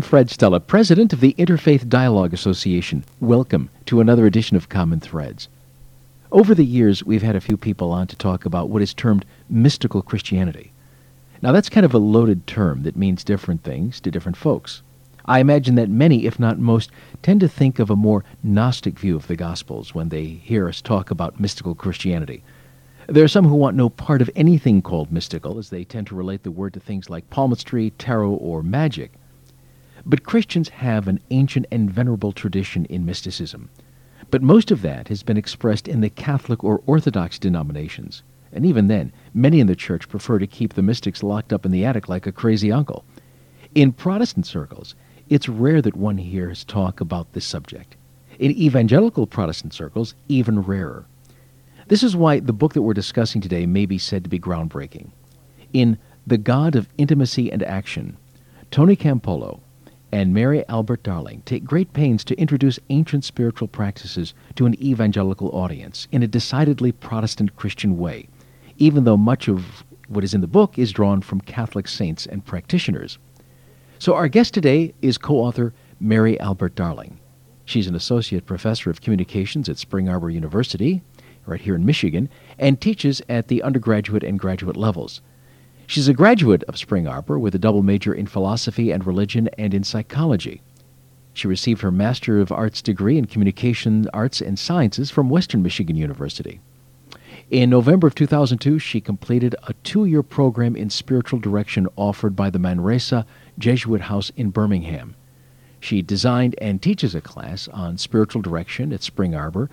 I'm Fred Stella, President of the Interfaith Dialogue Association. Welcome to another edition of Common Threads. Over the years, we've had a few people on to talk about what is termed mystical Christianity. Now, that's kind of a loaded term that means different things to different folks. I imagine that many, if not most, tend to think of a more Gnostic view of the Gospels when they hear us talk about mystical Christianity. There are some who want no part of anything called mystical, as they tend to relate the word to things like palmistry, tarot, or magic. But Christians have an ancient and venerable tradition in mysticism. But most of that has been expressed in the Catholic or Orthodox denominations. And even then, many in the Church prefer to keep the mystics locked up in the attic like a crazy uncle. In Protestant circles, it's rare that one hears talk about this subject. In evangelical Protestant circles, even rarer. This is why the book that we're discussing today may be said to be groundbreaking. In The God of Intimacy and Action, Tony Campolo, and Mary Albert Darling take great pains to introduce ancient spiritual practices to an evangelical audience in a decidedly Protestant Christian way, even though much of what is in the book is drawn from Catholic saints and practitioners. So our guest today is co-author Mary Albert Darling. She's an associate professor of communications at Spring Arbor University, right here in Michigan, and teaches at the undergraduate and graduate levels. She's a graduate of Spring Arbor with a double major in philosophy and religion and in psychology. She received her Master of Arts degree in Communication Arts and Sciences from Western Michigan University. In November of 2002, she completed a two year program in spiritual direction offered by the Manresa Jesuit House in Birmingham. She designed and teaches a class on spiritual direction at Spring Arbor.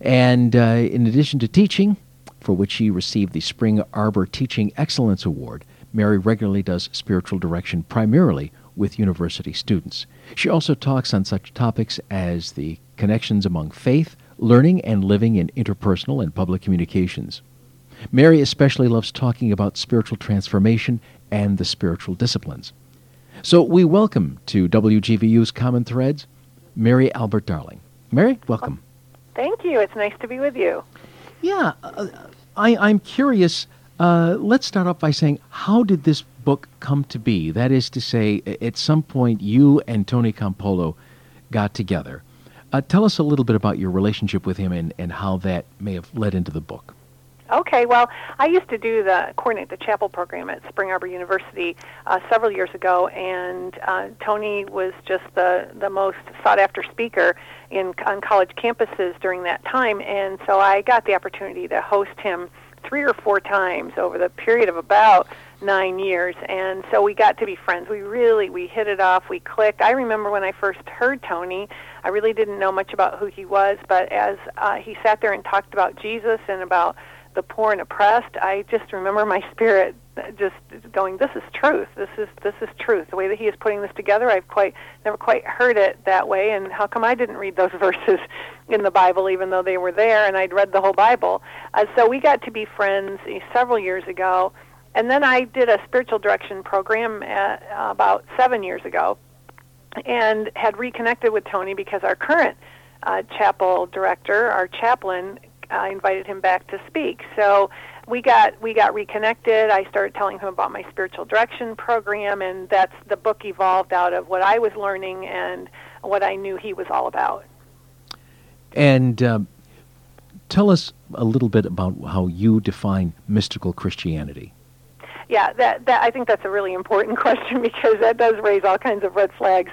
And uh, in addition to teaching, for which she received the Spring Arbor Teaching Excellence Award. Mary regularly does spiritual direction primarily with university students. She also talks on such topics as the connections among faith, learning, and living in interpersonal and public communications. Mary especially loves talking about spiritual transformation and the spiritual disciplines. So we welcome to WGVU's Common Threads Mary Albert Darling. Mary, welcome. Thank you. It's nice to be with you. Yeah, uh, I, am curious. Uh, let's start off by saying, how did this book come to be? That is to say, at some point, you and Tony Campolo got together. Uh, tell us a little bit about your relationship with him and, and how that may have led into the book. Okay, well, I used to do the coordinate the chapel program at Spring Arbor University uh, several years ago, and uh, Tony was just the the most sought after speaker in on college campuses during that time, and so I got the opportunity to host him three or four times over the period of about nine years and so we got to be friends. We really we hit it off we clicked. I remember when i first heard tony i really didn't know much about who he was but as uh, he sat there and talked about jesus and about the poor and oppressed, I just remember my spirit just going, "This is truth. This is this is truth." The way that he is putting this together, I've quite never quite heard it that way. And how come I didn't read those verses in the Bible, even though they were there and I'd read the whole Bible? Uh, so we got to be friends uh, several years ago, and then I did a spiritual direction program at, uh, about seven years ago, and had reconnected with Tony because our current uh, chapel director, our chaplain, I invited him back to speak. So we got we got reconnected. I started telling him about my spiritual direction program, and that's the book evolved out of what I was learning and what I knew he was all about. And um, tell us a little bit about how you define mystical Christianity. Yeah, that, that I think that's a really important question because that does raise all kinds of red flags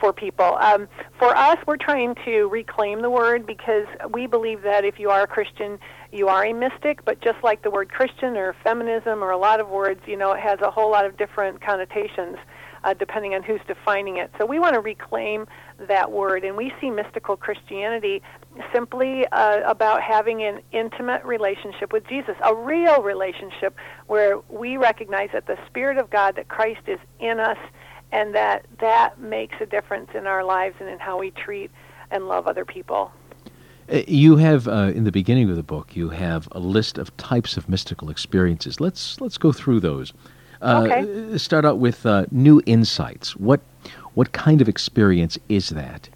for people. Um, for us, we're trying to reclaim the word because we believe that if you are a Christian, you are a mystic. But just like the word Christian or feminism or a lot of words, you know, it has a whole lot of different connotations uh, depending on who's defining it. So we want to reclaim that word, and we see mystical Christianity simply uh, about having an intimate relationship with Jesus, a real relationship where we recognize that the Spirit of God, that Christ is in us and that that makes a difference in our lives and in how we treat and love other people. Uh, You have uh, in the beginning of the book, you have a list of types of mystical experiences. Let's let's go through those. Uh, Okay. Start out with uh, new insights. What what kind of experience is that?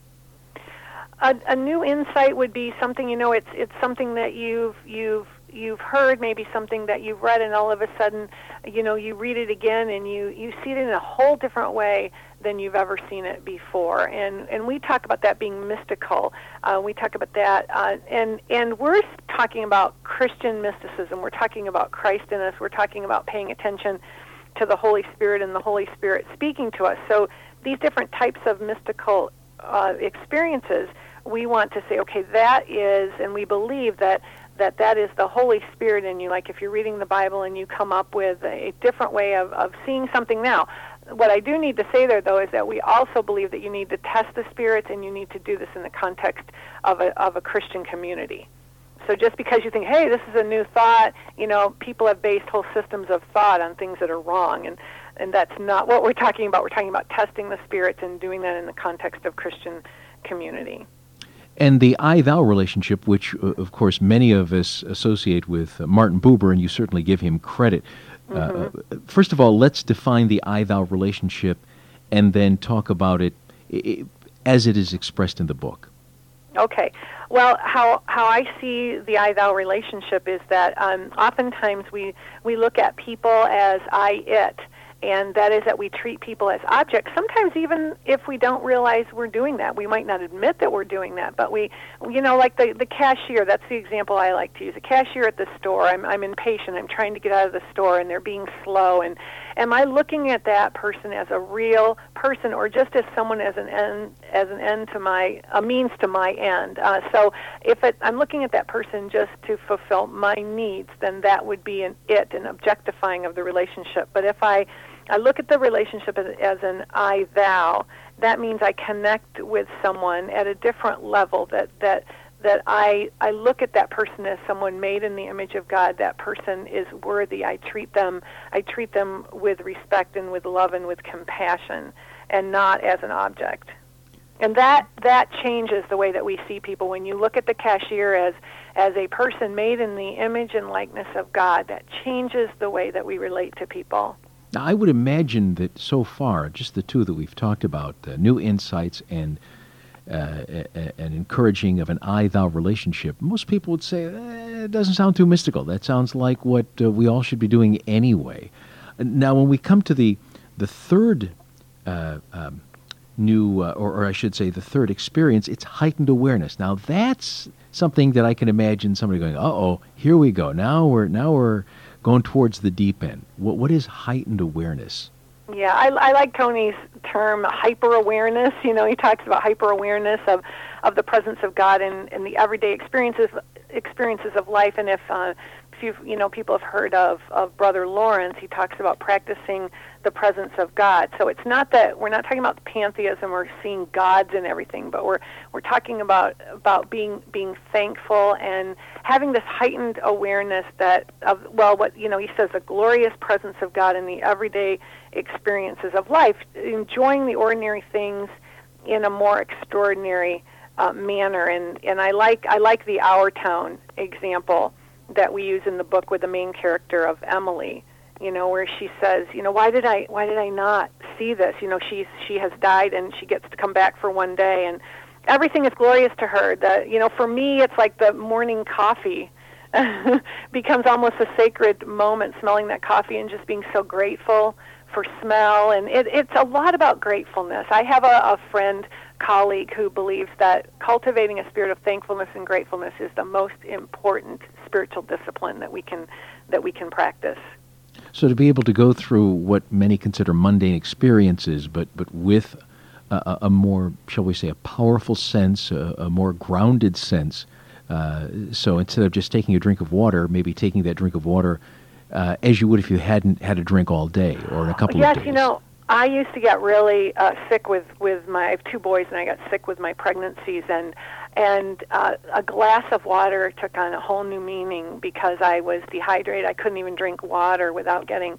a, a new insight would be something you know it's it's something that you've you've you've heard maybe something that you've read and all of a sudden you know you read it again and you you see it in a whole different way than you've ever seen it before. And and we talk about that being mystical. Uh, we talk about that uh, and and we're talking about Christian mysticism. We're talking about Christ in us. We're talking about paying attention to the Holy Spirit and the Holy Spirit speaking to us. So these different types of mystical uh, experiences, we want to say, okay, that is, and we believe that that that is the Holy Spirit in you. Like if you're reading the Bible and you come up with a different way of, of seeing something now. What I do need to say there, though, is that we also believe that you need to test the spirits, and you need to do this in the context of a of a Christian community. So just because you think, hey, this is a new thought, you know, people have based whole systems of thought on things that are wrong, and and that's not what we're talking about. We're talking about testing the spirits and doing that in the context of Christian community. And the I thou relationship, which uh, of course many of us associate with uh, Martin Buber, and you certainly give him credit. Uh, first of all, let's define the I thou relationship and then talk about it i- i- as it is expressed in the book. Okay. Well, how how I see the I thou relationship is that um, oftentimes we we look at people as I it, and that is that we treat people as objects. Sometimes even if we don't realize we're doing that, we might not admit that we're doing that. But we, you know, like the the cashier. That's the example I like to use. A cashier at the store. I'm I'm impatient. I'm trying to get out of the store, and they're being slow. And am I looking at that person as a real person, or just as someone as an end as an end to my a means to my end? Uh, so if it, I'm looking at that person just to fulfill my needs, then that would be an it, an objectifying of the relationship. But if I I look at the relationship as, as an I thou. That means I connect with someone at a different level. That that that I I look at that person as someone made in the image of God. That person is worthy. I treat them I treat them with respect and with love and with compassion, and not as an object. And that that changes the way that we see people. When you look at the cashier as as a person made in the image and likeness of God, that changes the way that we relate to people. Now, I would imagine that so far, just the two that we've talked about, uh, new insights and uh, an encouraging of an I thou relationship, most people would say, eh, it doesn't sound too mystical. That sounds like what uh, we all should be doing anyway. Now, when we come to the, the third uh, um, new, uh, or, or I should say, the third experience, it's heightened awareness. Now, that's something that I can imagine somebody going, "Uh oh, here we go. Now we're now we're going towards the deep end." What what is heightened awareness? Yeah, I, I like Tony's term hyper awareness. You know, he talks about hyper awareness of, of the presence of God in, in the everyday experiences experiences of life. And if uh, if you you know people have heard of of Brother Lawrence, he talks about practicing the presence of God. So it's not that we're not talking about pantheism or seeing gods and everything, but we're we're talking about about being being thankful and having this heightened awareness that of well what you know he says the glorious presence of God in the everyday experiences of life, enjoying the ordinary things in a more extraordinary uh, manner. And and I like I like the Our Town example that we use in the book with the main character of Emily. You know, where she says, you know, why did I why did I not see this? You know, she's she has died and she gets to come back for one day and everything is glorious to her. The you know, for me it's like the morning coffee becomes almost a sacred moment smelling that coffee and just being so grateful for smell and it, it's a lot about gratefulness. I have a, a friend colleague who believes that cultivating a spirit of thankfulness and gratefulness is the most important spiritual discipline that we can that we can practice. So to be able to go through what many consider mundane experiences, but but with a, a- more, shall we say, a powerful sense, a, a more grounded sense. Uh, so instead of just taking a drink of water, maybe taking that drink of water uh, as you would if you hadn't had a drink all day or in a couple yes, of days. Yes, you know, I used to get really uh, sick with with my I have two boys, and I got sick with my pregnancies, and and uh, a glass of water took on a whole new meaning because I was dehydrated. I couldn't even drink water without getting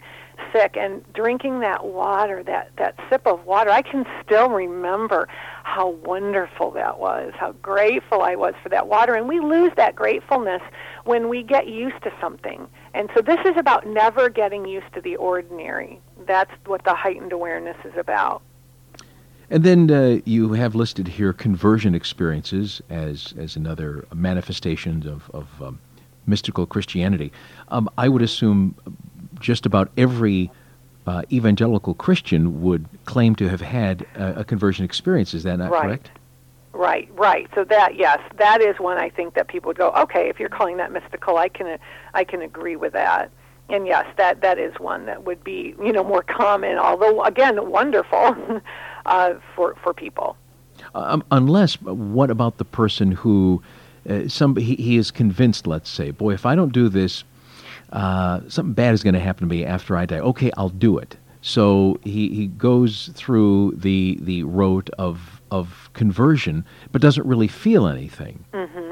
sick and drinking that water, that that sip of water, I can still remember how wonderful that was, how grateful I was for that water. And we lose that gratefulness when we get used to something. And so this is about never getting used to the ordinary. That's what the heightened awareness is about. And then uh, you have listed here conversion experiences as, as another manifestation of, of um, mystical Christianity. Um, I would assume just about every uh, evangelical Christian would claim to have had a, a conversion experience. Is that not right. correct? Right, right. So that yes, that is one I think that people would go, okay, if you're calling that mystical, I can I can agree with that. And yes, that that is one that would be you know more common, although again wonderful uh, for for people. Um, unless, what about the person who, uh, some he, he is convinced, let's say, boy, if I don't do this, uh, something bad is going to happen to me after I die. Okay, I'll do it. So he, he goes through the the rote of of conversion, but doesn't really feel anything. Mm-hmm.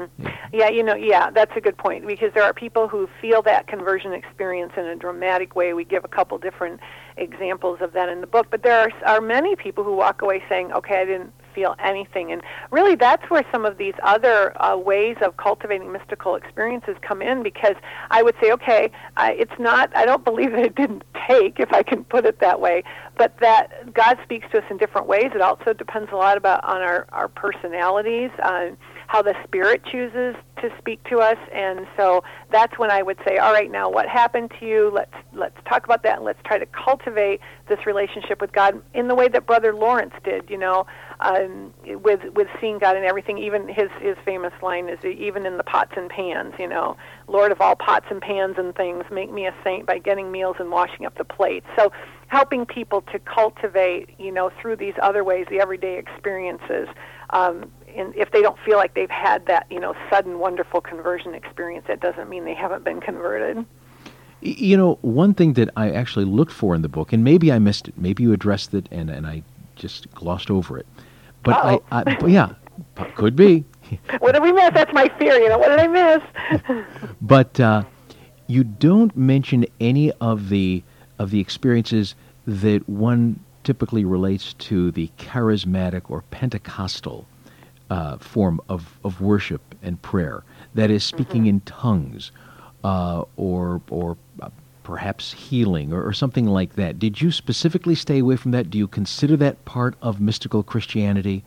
Yeah. you know, yeah, that's a good point because there are people who feel that conversion experience in a dramatic way. We give a couple different examples of that in the book, but there are, are many people who walk away saying, "Okay, I didn't feel anything. And really, that's where some of these other uh, ways of cultivating mystical experiences come in because I would say, okay, I, it's not, I don't believe that it didn't take, if I can put it that way, but that God speaks to us in different ways. It also depends a lot about on our, our personalities. Uh, how the Spirit chooses to speak to us, and so that's when I would say, all right, now what happened to you? Let's let's talk about that, and let's try to cultivate this relationship with God in the way that Brother Lawrence did. You know, um, with with seeing God and everything. Even his his famous line is even in the pots and pans. You know, Lord of all pots and pans and things, make me a saint by getting meals and washing up the plates. So helping people to cultivate, you know, through these other ways, the everyday experiences, um, and if they don't feel like they've had that, you know, sudden wonderful conversion experience, that doesn't mean they haven't been converted. You know, one thing that I actually looked for in the book, and maybe I missed it, maybe you addressed it, and, and I just glossed over it. But I, I, yeah, could be. what did we miss? That's my fear. You know, what did I miss? but uh, you don't mention any of the of the experiences that one typically relates to the charismatic or Pentecostal uh, form of, of worship and prayer. That is speaking mm-hmm. in tongues, uh, or or uh, perhaps healing, or, or, something like that. Did you specifically stay away from that? Do you consider that part of mystical Christianity?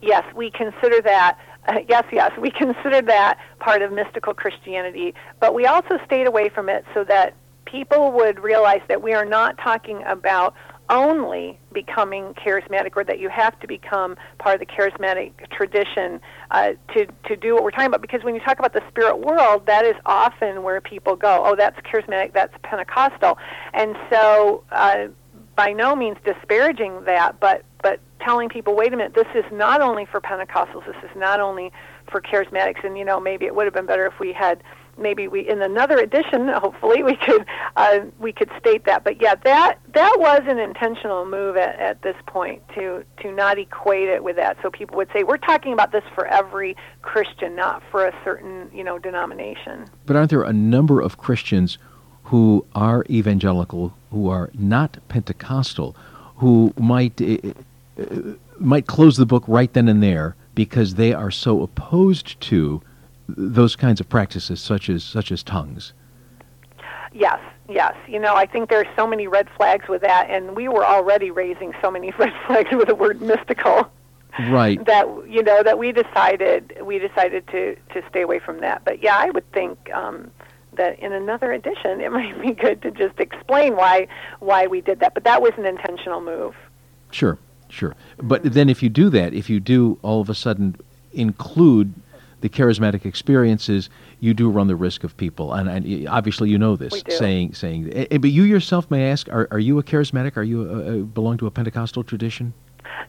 Yes, we consider that. Uh, yes, yes, we consider that part of mystical Christianity, but we also stayed away from it so that people would realize that we are not talking about only becoming charismatic or that you have to become part of the charismatic tradition uh, to, to do what we're talking about. Because when you talk about the spirit world, that is often where people go, oh, that's charismatic, that's Pentecostal. And so, uh, by no means disparaging that, but, but telling people, wait a minute, this is not only for Pentecostals, this is not only for charismatics. And, you know, maybe it would have been better if we had maybe we in another edition hopefully we could uh, we could state that. But yeah that that was an intentional move at, at this point to to not equate it with that. So people would say we're talking about this for every christian not for a certain you know denomination. But aren't there a number of christians who are evangelical who are not pentecostal who might uh, might close the book right then and there because they are so opposed to those kinds of practices, such as such as tongues. Yes, yes. You know, I think there's so many red flags with that, and we were already raising so many red flags with the word mystical. Right. That you know that we decided we decided to to stay away from that. But yeah, I would think. Um, that in another edition it might be good to just explain why why we did that but that was an intentional move sure sure but then if you do that if you do all of a sudden include the charismatic experiences, you do run the risk of people, and, and obviously you know this. Saying, saying, eh, eh, but you yourself may ask, are, are you a charismatic? Are you a, a, belong to a Pentecostal tradition?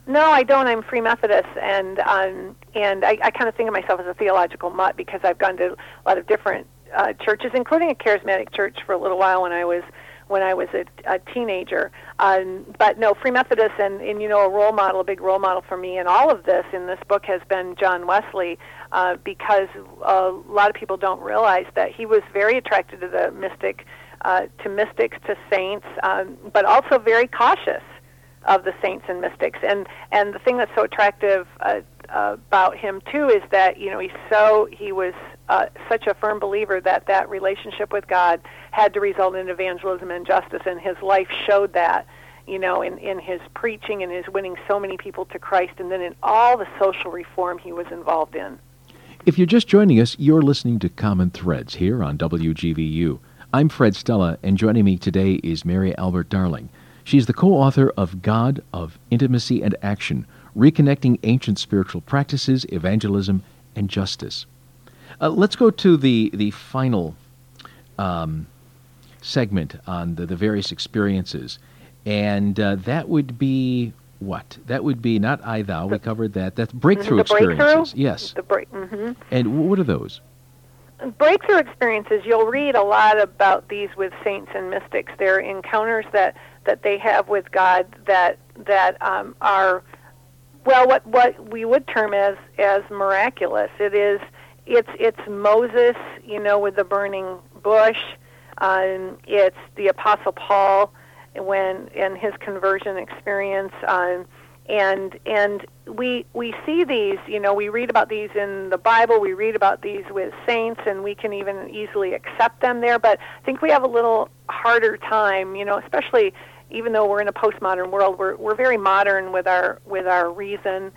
No, I don't. I'm Free Methodist, and um, and I, I kind of think of myself as a theological mutt because I've gone to a lot of different uh, churches, including a charismatic church for a little while when I was when I was a, a teenager. Um, but no, Free Methodist, and, and you know, a role model, a big role model for me in all of this in this book has been John Wesley, uh, because a lot of people don't realize that he was very attracted to the mystic uh, to mystics, to saints, um, but also very cautious of the saints and mystics. And and the thing that's so attractive uh, uh, about him too is that you know he's so he was uh, such a firm believer that that relationship with God had to result in evangelism and justice, and his life showed that. You know, in, in his preaching and his winning so many people to Christ, and then in all the social reform he was involved in. If you're just joining us, you're listening to Common Threads here on WGVU. I'm Fred Stella, and joining me today is Mary Albert Darling. She's the co author of God of Intimacy and Action Reconnecting Ancient Spiritual Practices, Evangelism, and Justice. Uh, let's go to the, the final um, segment on the, the various experiences. And uh, that would be what? That would be not I thou. We covered that. That's breakthrough the experiences. Breakthrough? Yes. The break. Mm-hmm. And what are those? breakthrough experiences you'll read a lot about these with saints and mystics they're encounters that that they have with god that that um, are well what what we would term as as miraculous it is it's it's moses you know with the burning bush um, it's the apostle paul when in his conversion experience um, and and we we see these you know we read about these in the bible we read about these with saints and we can even easily accept them there but i think we have a little harder time you know especially even though we're in a postmodern world we're we're very modern with our with our reason.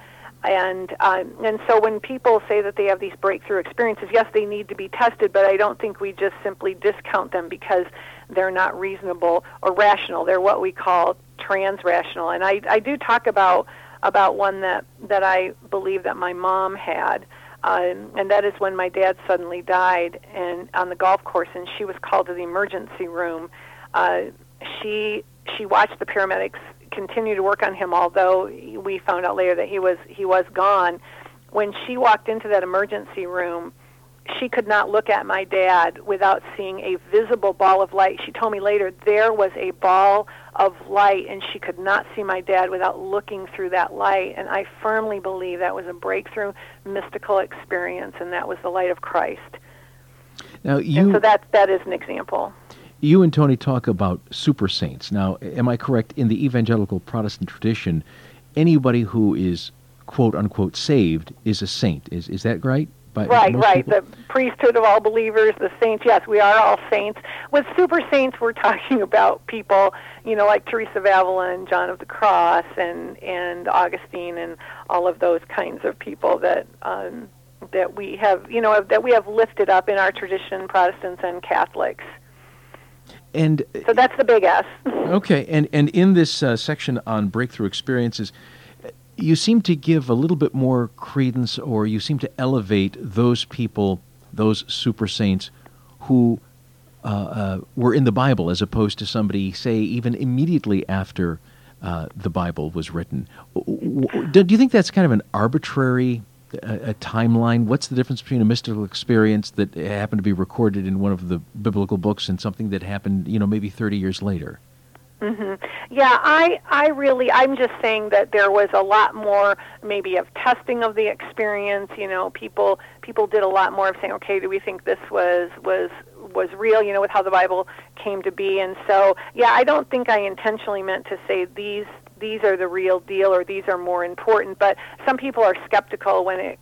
And um, and so when people say that they have these breakthrough experiences yes they need to be tested but i don't think we just simply discount them because they're not reasonable or rational they're what we call transrational. And I, I do talk about about one that that I believe that my mom had, um, and that is when my dad suddenly died and on the golf course, and she was called to the emergency room. Uh, she she watched the paramedics continue to work on him, although we found out later that he was he was gone. When she walked into that emergency room, she could not look at my dad without seeing a visible ball of light. She told me later there was a ball of light, and she could not see my dad without looking through that light. And I firmly believe that was a breakthrough mystical experience, and that was the light of Christ. Now you, and so that that is an example. You and Tony talk about super saints. Now, am I correct? In the evangelical Protestant tradition, anybody who is quote unquote saved is a saint. Is is that right? By right, right. People? The priesthood of all believers, the saints. Yes, we are all saints. With super saints, we're talking about people, you know, like Teresa of Avila, and John of the Cross, and and Augustine, and all of those kinds of people that um, that we have, you know, that we have lifted up in our tradition, Protestants and Catholics. And so that's the big S. okay, and and in this uh, section on breakthrough experiences, you seem to give a little bit more credence or you seem to elevate those people, those super saints who uh, uh, were in the Bible as opposed to somebody, say, even immediately after uh, the Bible was written. Do you think that's kind of an arbitrary a, timeline? What's the difference between a mystical experience that happened to be recorded in one of the biblical books and something that happened, you know, maybe 30 years later? Mm-hmm. Yeah, I I really I'm just saying that there was a lot more maybe of testing of the experience. You know, people people did a lot more of saying, okay, do we think this was was was real? You know, with how the Bible came to be, and so yeah, I don't think I intentionally meant to say these these are the real deal or these are more important. But some people are skeptical when it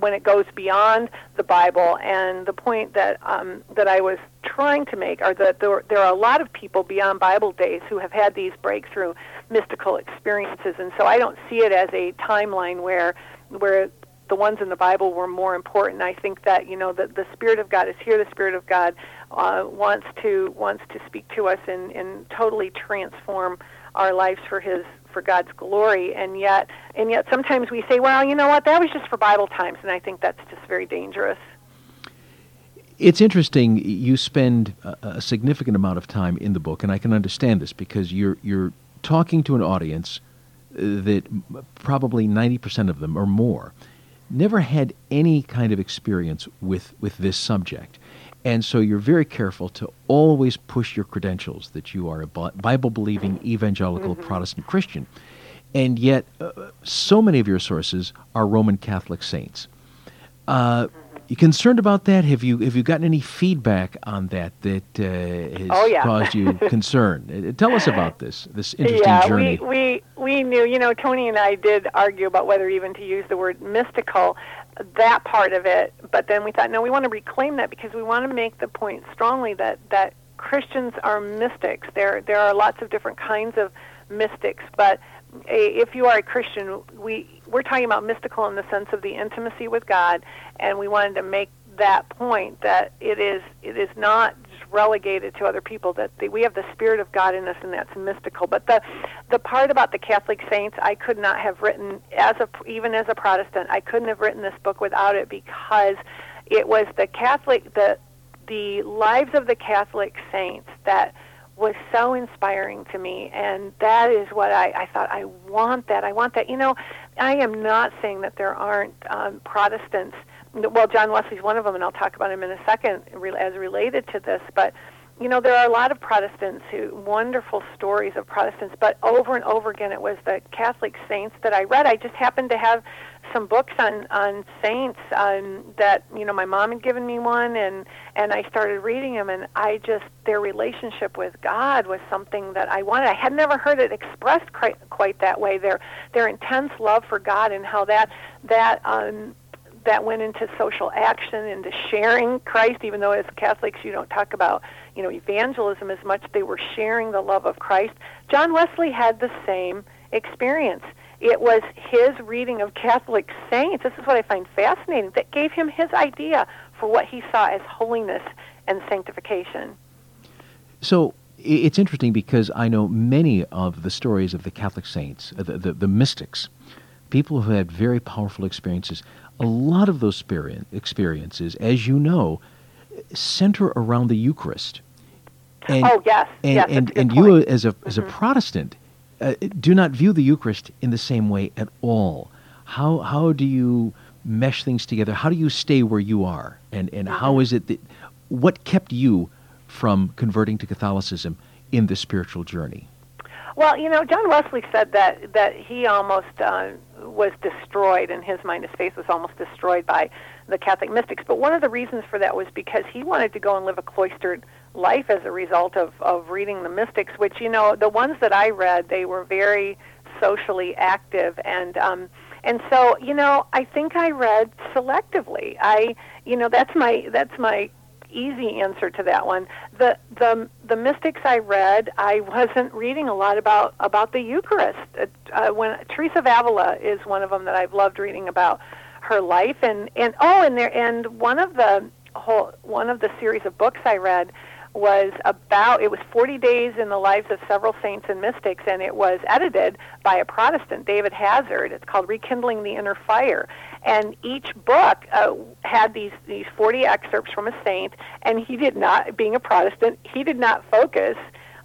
when it goes beyond the Bible. And the point that um, that I was trying to make are that there, there are a lot of people beyond Bible days who have had these breakthrough mystical experiences, and so I don't see it as a timeline where where the ones in the Bible were more important. I think that you know the the Spirit of God is here. The Spirit of God uh, wants to wants to speak to us and and totally transform our lives for His for God's glory, and yet and yet sometimes we say, well, you know what, that was just for Bible times, and I think that's just very dangerous. It's interesting. You spend a, significant amount of time in the book, and I can understand this because you're you're talking to an audience uh, that probably ninety percent of them or more never had any kind of experience with with this subject. And so you're very careful to always push your credentials that you are a Bible believing evangelical mm-hmm. Protestant Christian. And yet, uh, so many of your sources are Roman Catholic saints. Uh, You concerned about that? Have you have you gotten any feedback on that that uh, has Oh, yeah. caused you concern? Uh, Tell us about this this interesting yeah, journey. we, we we knew. You know, Tony and I did argue about whether even to use the word mystical, that part of it. But then we thought, no, we want to reclaim that because we want to make the point strongly that that Christians are mystics. There there are lots of different kinds of mystics, but a, if you are a Christian, we we're talking about mystical in the sense of the intimacy with God, and we wanted to make that point that it is it is not relegated to other people that the, we have the spirit of God in us and that's mystical. But the the part about the Catholic saints I could not have written as a even as a Protestant I couldn't have written this book without it because it was the Catholic the the lives of the Catholic saints that was so inspiring to me and that is what I, I thought I want that. I want that. You know I am not saying that there aren't um, Protestants well, John Wesley's one of them, and I'll talk about him in a second as related to this. But you know, there are a lot of Protestants who wonderful stories of Protestants, but over and over again, it was the Catholic saints that I read. I just happened to have some books on on saints um, that you know my mom had given me one, and and I started reading them, and I just their relationship with God was something that I wanted. I had never heard it expressed quite, quite that way. Their their intense love for God and how that that um, that went into social action, into sharing Christ, even though as Catholics you don't talk about, you know, evangelism as much. They were sharing the love of Christ. John Wesley had the same experience. It was his reading of Catholic saints. This is what I find fascinating. That gave him his idea for what he saw as holiness and sanctification. So it's interesting because I know many of the stories of the Catholic saints, the, the, the mystics, people who had very powerful experiences. A lot of those experiences, as you know, center around the Eucharist. And, oh yes, and yes, and, and you as a as a Protestant uh, do not view the Eucharist in the same way at all. How how do you mesh things together? How do you stay where you are? And and how Mm-hmm. is it that what kept you from converting to Catholicism in the spiritual journey? Well, you know, John Wesley said that that he almost uh, was destroyed in his mind. His faith was almost destroyed by the Catholic mystics. But one of the reasons for that was because he wanted to go and live a cloistered life as a result of of reading the mystics. Which you know, the ones that I read, they were very socially active and. um and so, you know, I think I read selectively. I, you know, that's my that's my easy answer to that one. The the the mystics I read, I wasn't reading a lot about about the Eucharist. Uh, uh, when Teresa of Avila is one of them that I've loved reading about her life, and and oh, and there and one of the whole one of the series of books I read was about it was 40 days in the lives of several saints and mystics and it was edited by a protestant david hazard it's called rekindling the inner fire and each book uh, had these these 40 excerpts from a saint and he did not being a protestant he did not focus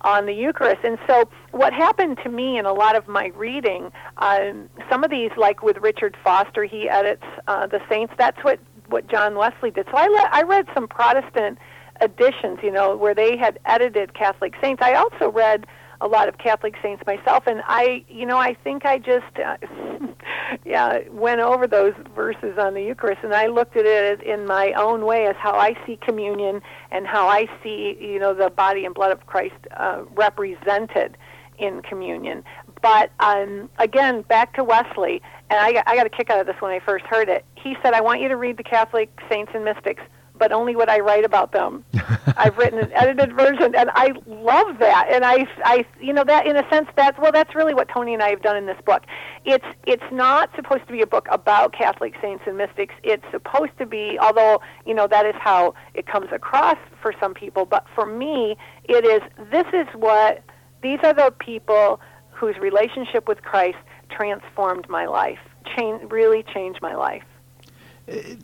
on the Eucharist. And so, what happened to me in a lot of my reading, um, some of these, like with Richard Foster, he edits uh, the saints. That's what what John Wesley did. So I le- I read some Protestant editions, you know, where they had edited Catholic saints. I also read a lot of Catholic saints myself, and I, you know, I think I just, uh, yeah, went over those verses on the Eucharist, and I looked at it in my own way as how I see communion and how I see, you know, the body and blood of Christ uh, represented in communion. But um, again, back to Wesley, and I I got a kick out of this when I first heard it. He said, "I want you to read the Catholic saints and mystics." But only what I write about them. I've written an edited version, and I love that. And I, I, you know, that in a sense, that's well, that's really what Tony and I have done in this book. It's, it's not supposed to be a book about Catholic saints and mystics. It's supposed to be, although you know that is how it comes across for some people. But for me, it is. This is what these are the people whose relationship with Christ transformed my life. Change, really changed my life.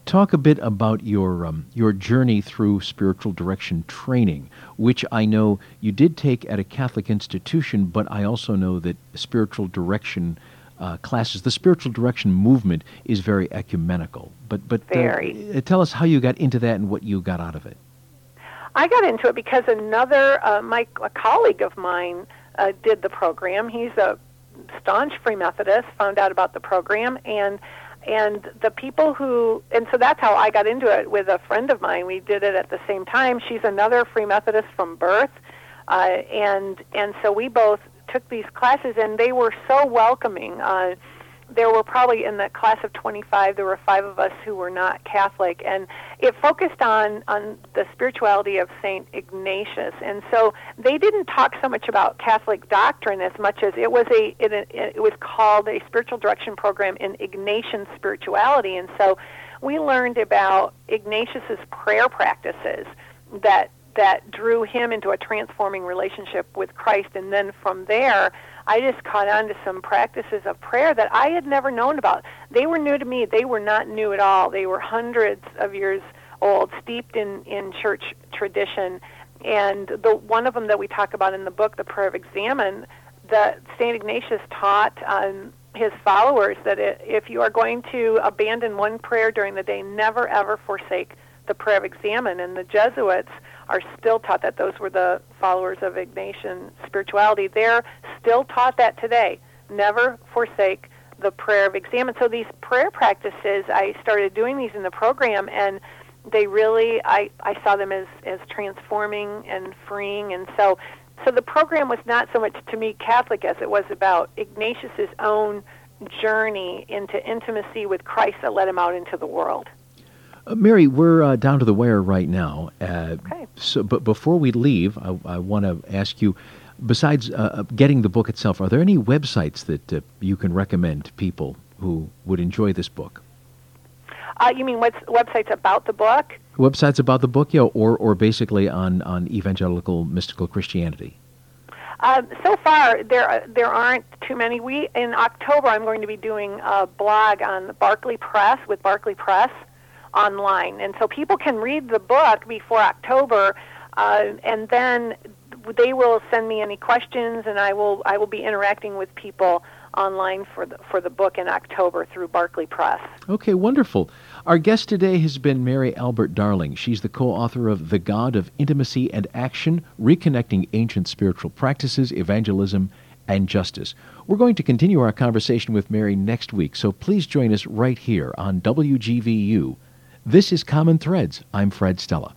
Talk a bit about your um, your journey through spiritual direction training, which I know you did take at a Catholic institution, but I also know that spiritual direction uh, classes, the spiritual direction movement, is very ecumenical. But but uh, Very. uh, tell us how you got into that and what you got out of it. I got into it because another, uh, my a colleague of mine uh, did the program. He's a staunch Free Methodist. Found out about the program, and and the people who and so that's how I got into it with a friend of mine. We did it at the same time. She's another Free Methodist from birth, uh, and and so we both took these classes, and they were so welcoming. Uh, there were probably in the class of 25 there were five of us who were not catholic and it focused on on the spirituality of saint ignatius. And so they didn't talk so much about catholic doctrine as much as it was a it, it was called a spiritual direction program in ignatian spirituality. And so we learned about ignatius's prayer practices that that drew him into a transforming relationship with Christ. And then from there I just caught on to some practices of prayer that I had never known about. They were new to me. They were not new at all. They were hundreds of years old, steeped in, in church tradition. And the one of them that we talk about in the book, the Prayer of Examen, that Saint Ignatius taught um, his followers that if you are going to abandon one prayer during the day, never ever forsake the Prayer of Examen. And the Jesuits are still taught that. Those were the followers of Ignatian spirituality. They're still taught that today. Never forsake the prayer of examen. So these prayer practices, I started doing these in the program, and they really, I, I saw them as, as transforming and freeing. And so, so the program was not so much to me Catholic as it was about Ignatius's own journey into intimacy with Christ that led him out into the world. Uh, Mary, we're uh, down to the wire right now. Uh, okay. So, but before we leave, I, I want to ask you. Besides uh, uh, getting the book itself, are there any websites that uh, you can recommend to people who would enjoy this book? you mean what's websites about the book? Websites about the book, yeah, or or basically on on evangelical mystical Christianity. Um, so far, there there aren't too many. We in October, I'm going to be doing a blog on Barclay Press with Barclay Press online, and so people can read the book before October, uh, and then they will send me any questions, and I will I will be interacting with people online for the for the book in October through Barclay Press. Okay, wonderful. Our guest today has been Mary Albert Darling. She's the co-author of The God of Intimacy and Action: Reconnecting Ancient Spiritual Practices, Evangelism, and Justice. We're going to continue our conversation with Mary next week, so please join us right here on WGVU this is Common Threads. I'm Fred Stella.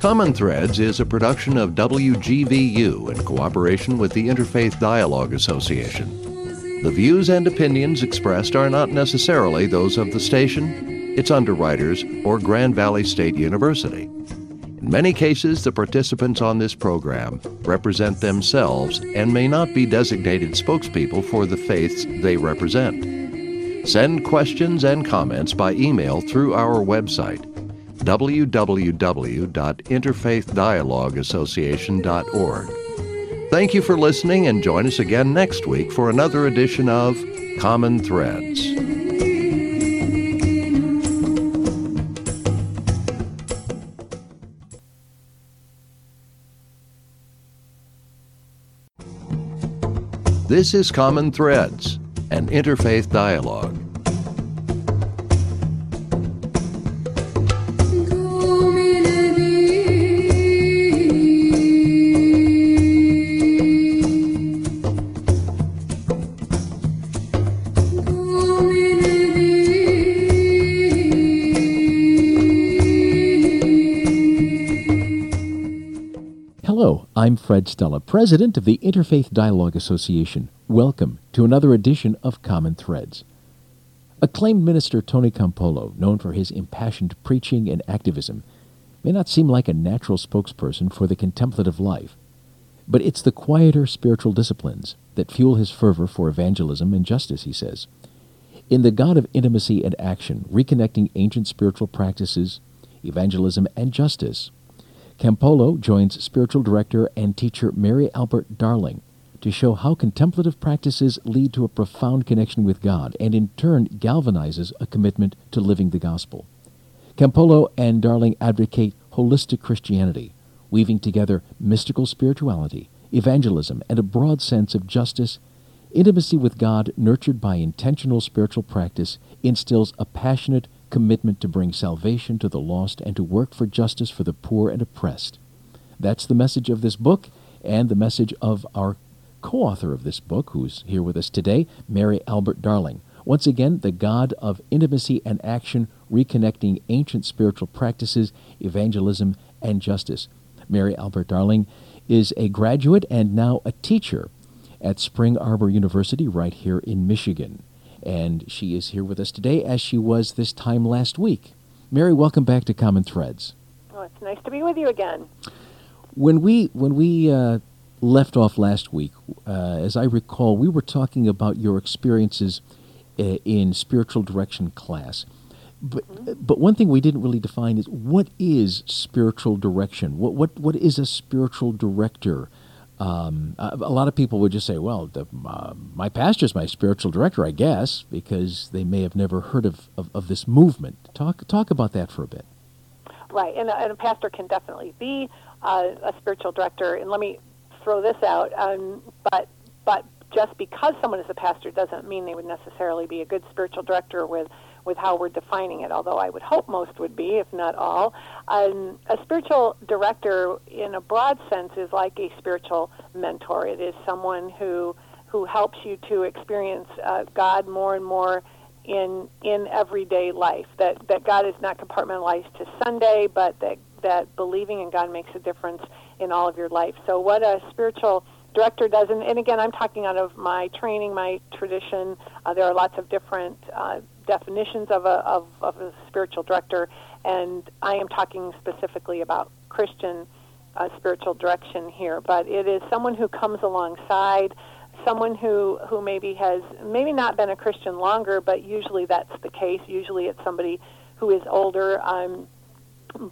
Common Threads is a production of WGVU in cooperation with the Interfaith Dialogue Association. The views and opinions expressed are not necessarily those of the station, its underwriters, or Grand Valley State University. In many cases, the participants on this program represent themselves and may not be designated spokespeople for the faiths they represent. Send questions and comments by email through our website, www.interfaithdialogueassociation.org. Thank you for listening and join us again next week for another edition of Common Threads. This is Common Threads and interfaith dialogue. Hello, I'm Fred Stella, President of the Interfaith Dialogue Association. Welcome to another edition of Common Threads. Acclaimed minister Tony Campolo, known for his impassioned preaching and activism, may not seem like a natural spokesperson for the contemplative life, but it's the quieter spiritual disciplines that fuel his fervor for evangelism and justice, he says. In The God of Intimacy and Action, Reconnecting Ancient Spiritual Practices, Evangelism, and Justice, Campolo joins spiritual director and teacher Mary Albert Darling to show how contemplative practices lead to a profound connection with God and in turn galvanizes a commitment to living the gospel. Campolo and Darling advocate holistic Christianity, weaving together mystical spirituality, evangelism, and a broad sense of justice. Intimacy with God, nurtured by intentional spiritual practice, instills a passionate commitment to bring salvation to the lost and to work for justice for the poor and oppressed. That's the message of this book and the message of our co author of this book, who's here with us today, Mary Albert Darling. Once again, the God of Intimacy and Action, Reconnecting Ancient Spiritual Practices, Evangelism, and Justice. Mary Albert Darling is a graduate and now a teacher at Spring Arbor University right here in Michigan. And she is here with us today as she was this time last week. Mary, welcome back to Common Threads. Oh, it's nice to be with you again. When we when we uh, left off last week, uh, as I recall, we were talking about your experiences uh, in spiritual direction class. But mm-hmm. but one thing we didn't really define is what is spiritual direction. What what what is a spiritual director? Um, a, a, lot of people would just say, "Well, the, uh, my pastor is my spiritual director, I guess," because they may have never heard of, of, of this movement. Talk talk about that for a bit. Right, and a, and a pastor can definitely be uh, a spiritual director. And let me throw this out, um, but but just because someone is a pastor doesn't mean they would necessarily be a good spiritual director with with how we're defining it, although I would hope most would be, if not all. Um, a spiritual director, in a broad sense, is like a spiritual mentor. It is someone who who helps you to experience uh, God more and more in in everyday life. That that God is not compartmentalized to Sunday, but that that believing in God makes a difference in all of your life. So, what a spiritual director does, and, and again, I'm talking out of my training, my tradition. Uh, there are lots of different uh, definitions of a, of, of a spiritual director, and I am talking specifically about Christian uh, spiritual direction here. But it is someone who comes alongside, someone who, who maybe has maybe not been a Christian longer, but usually that's the case. Usually it's somebody who is older. Um,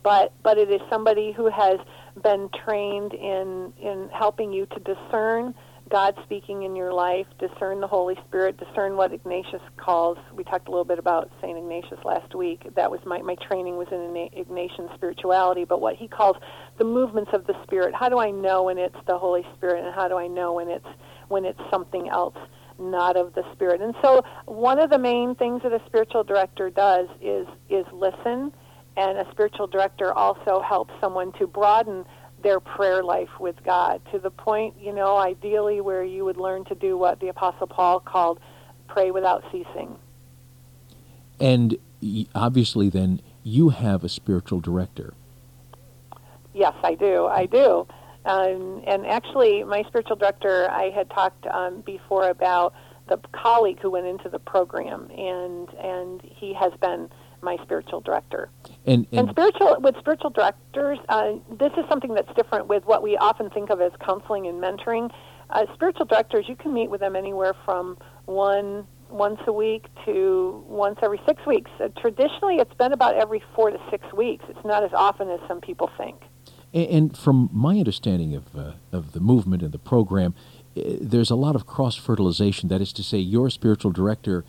but but it is somebody who has been trained in in helping you to discern God speaking in your life, discern the Holy Spirit, discern what Ignatius calls. We talked a little bit about Saint Ignatius last week. That was my my training was in Ignatian spirituality, but what he calls the movements of the Spirit. How do I know when it's the Holy Spirit, and how do I know when it's when it's something else? not of the spirit. And so one of the main things that a spiritual director does is is listen and a spiritual director also helps someone to broaden their prayer life with God to the point, you know, ideally where you would learn to do what the Apostle Paul called pray without ceasing. And obviously, then, you have a spiritual director. Yes, I do. I do. Um, and actually, my spiritual director, I had talked um, before about the colleague who went into the program, and and he has been my spiritual director. And, and, and spiritual with spiritual directors, uh, this is something that's different with what we often think of as counseling and mentoring. Uh, spiritual directors, you can meet with them anywhere from one once a week to once every six weeks. Uh, traditionally, it's been about every four to six weeks. It's not as often as some people think. And, and from my understanding of uh, of the movement and the program, uh, there's a lot of cross fertilization. That is to say, your spiritual director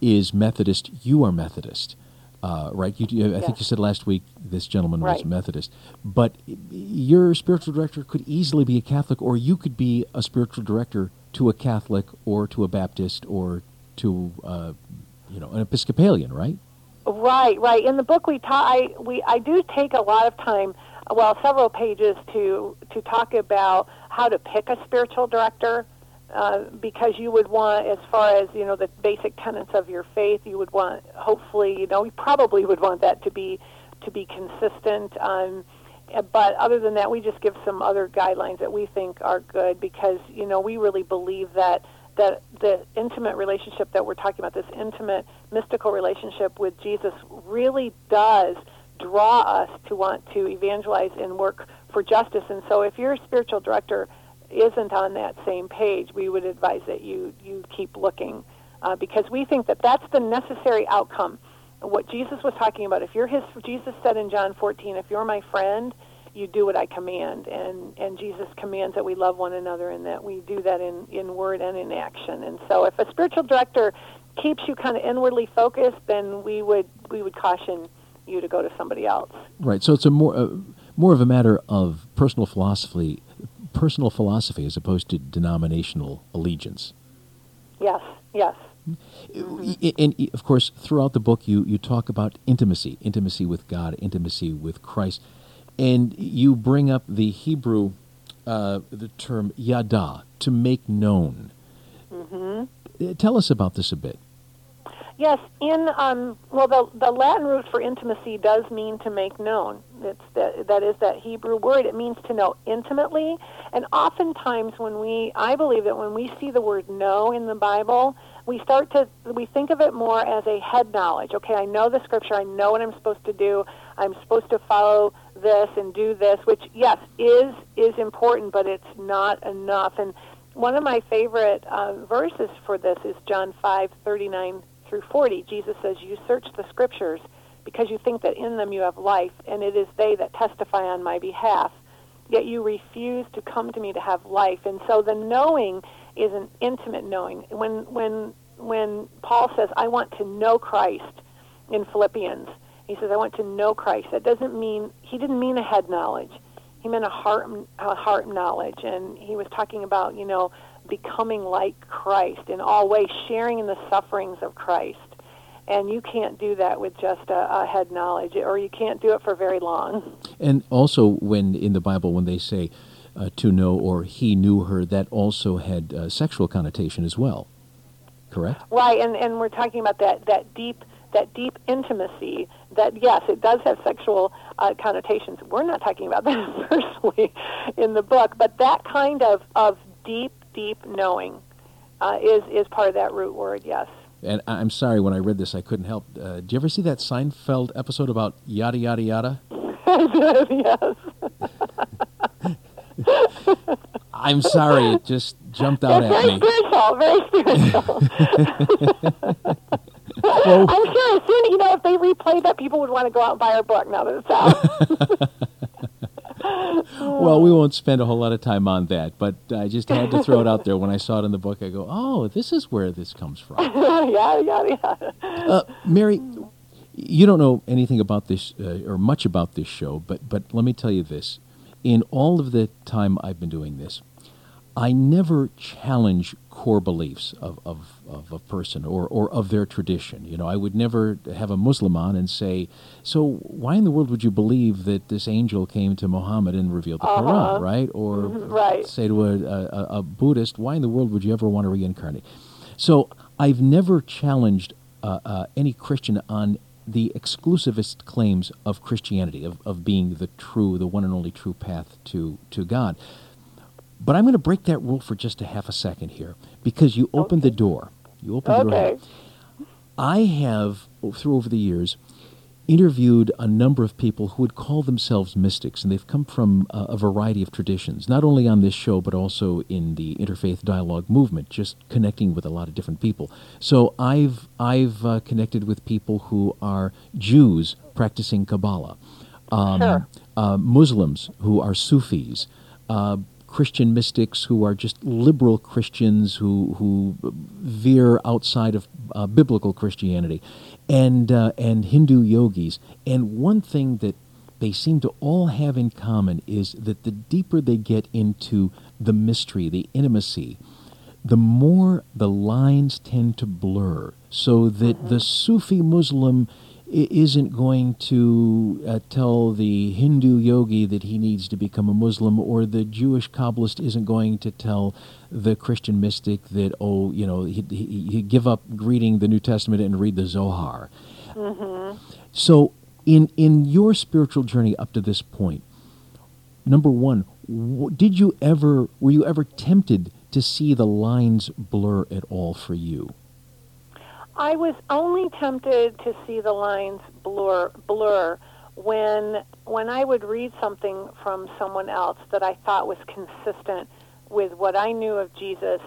is Methodist, you are Methodist. Uh, right? You, you, I think you said last week this gentleman right. was Methodist, but your spiritual director could easily be a Catholic, or you could be a spiritual director to a Catholic, or to a Baptist, or to uh, you know an Episcopalian, right? Right, right. In the book, we ta- I we I do take a lot of time, well, several pages to to talk about how to pick a spiritual director uh, because you would want, as far as you know, the basic tenets of your faith, you would want, hopefully, you know, you probably would want that to be to be consistent. Um, but other than that, we just give some other guidelines that we think are good because you know we really believe that that the intimate relationship that we're talking about, this intimate mystical relationship with Jesus, really does draw us to want to evangelize and work for justice. And so, if you're a spiritual director isn't on that same page, we would advise that you, you keep looking uh, because we think that that's the necessary outcome. What Jesus was talking about, if you're his, Jesus said in John 14, if you're my friend, you do what I command. And, and Jesus commands that we love one another and that we do that in, in word and in action. And so if a spiritual director keeps you kind of inwardly focused, then we would, we would caution you to go to somebody else. Right. So it's a more, uh, more of a matter of personal philosophy personal philosophy as opposed to denominational allegiance. Yes, yes. And of course, throughout the book, you, you talk about intimacy, intimacy with God, intimacy with Christ. And you bring up the Hebrew uh, the term yada, to make known. Mm-hmm. Tell us about this a bit. Yes, in um, well, the the Latin root for intimacy does mean to make known. It's that that is that Hebrew word. It means to know intimately, and oftentimes when we, I believe that when we see the word know in the Bible, we start to we think of it more as a head knowledge. Okay, I know the scripture. I know what I'm supposed to do. I'm supposed to follow this and do this, which yes is is important, but it's not enough. And one of my favorite uh, verses for this is John five thirty nine through 40, Jesus says, You search the scriptures because you think that in them you have life, and it is they that testify on my behalf. Yet you refuse to come to me to have life. And so the knowing is an intimate knowing. When, when, when Paul says, I want to know Christ in Philippians, he says, I want to know Christ. That doesn't mean, he didn't mean a head knowledge. He meant a heart, a heart knowledge. And he was talking about, you know, becoming like Christ in all ways, sharing in the sufferings of Christ. And you can't do that with just a, a, head knowledge, or you can't do it for very long. And also, when in the Bible, when they say uh, to know or he knew her, that also had uh, sexual connotation as well. Correct. Right, and and we're talking about that that deep that deep intimacy. That yes, it does have sexual uh, connotations. We're not talking about that personally in the book, but that kind of of deep deep knowing uh, is is part of that root word. Yes. And I'm sorry, when I read this, I couldn't help. Uh, did you ever see that Seinfeld episode about yada yada yada? yes. I'm sorry, it just jumped out at very me. Very spiritual, very spiritual. well, I'm sure as soon, you know, if they replayed that, people would want to go out and buy our book now that it's out. Well, we won't spend a whole lot of time on that, but I just had to throw it out there. When I saw it in the book, I go, "Oh, this is where this comes from." yeah, yeah, yeah. Uh, Mary, you don't know anything about this uh, or much about this show, but but let me tell you this: in all of the time I've been doing this, I never challenge core beliefs of, of, of a person or, or of their tradition. You know, I would never have a Muslim on and say, so why in the world would you believe that this angel came to Muhammad and revealed the uh-huh. Quran, right? Or right. say to a, a, a, Buddhist, why in the world would you ever want to reincarnate? So I've never challenged uh, uh, any Christian on the exclusivist claims of Christianity, of, of being the true, the one and only true path to, to God. But I'm going to break that rule for just a half a second here because you opened okay. the door. You opened okay. the door. I have, through over the years, interviewed a number of people who would call themselves mystics, and they've come from a, a, variety of traditions, not only on this show, but also in the interfaith dialogue movement, just connecting with a lot of different people. So I've, I've uh, connected with people who are Jews practicing Kabbalah, um, sure. uh, Muslims who are Sufis, uh, Christian mystics who are just liberal Christians who who veer outside of uh, biblical Christianity, and uh, and Hindu yogis. And one thing that they seem to all have in common is that the deeper they get into the mystery, the intimacy, the more the lines tend to blur, so that the Sufi Muslim isn't going to uh, tell the Hindu yogi that he needs to become a Muslim, or the Jewish Kabbalist isn't going to tell the Christian mystic that, oh, you know, he, he, he give up reading the New Testament and read the Zohar. Mm-hmm. So, in, in your spiritual journey up to this point, number one, did you ever, were you ever tempted to see the lines blur at all for you? I was only tempted to see the lines blur blur when when I would read something from someone else that I thought was consistent with what I knew of Jesus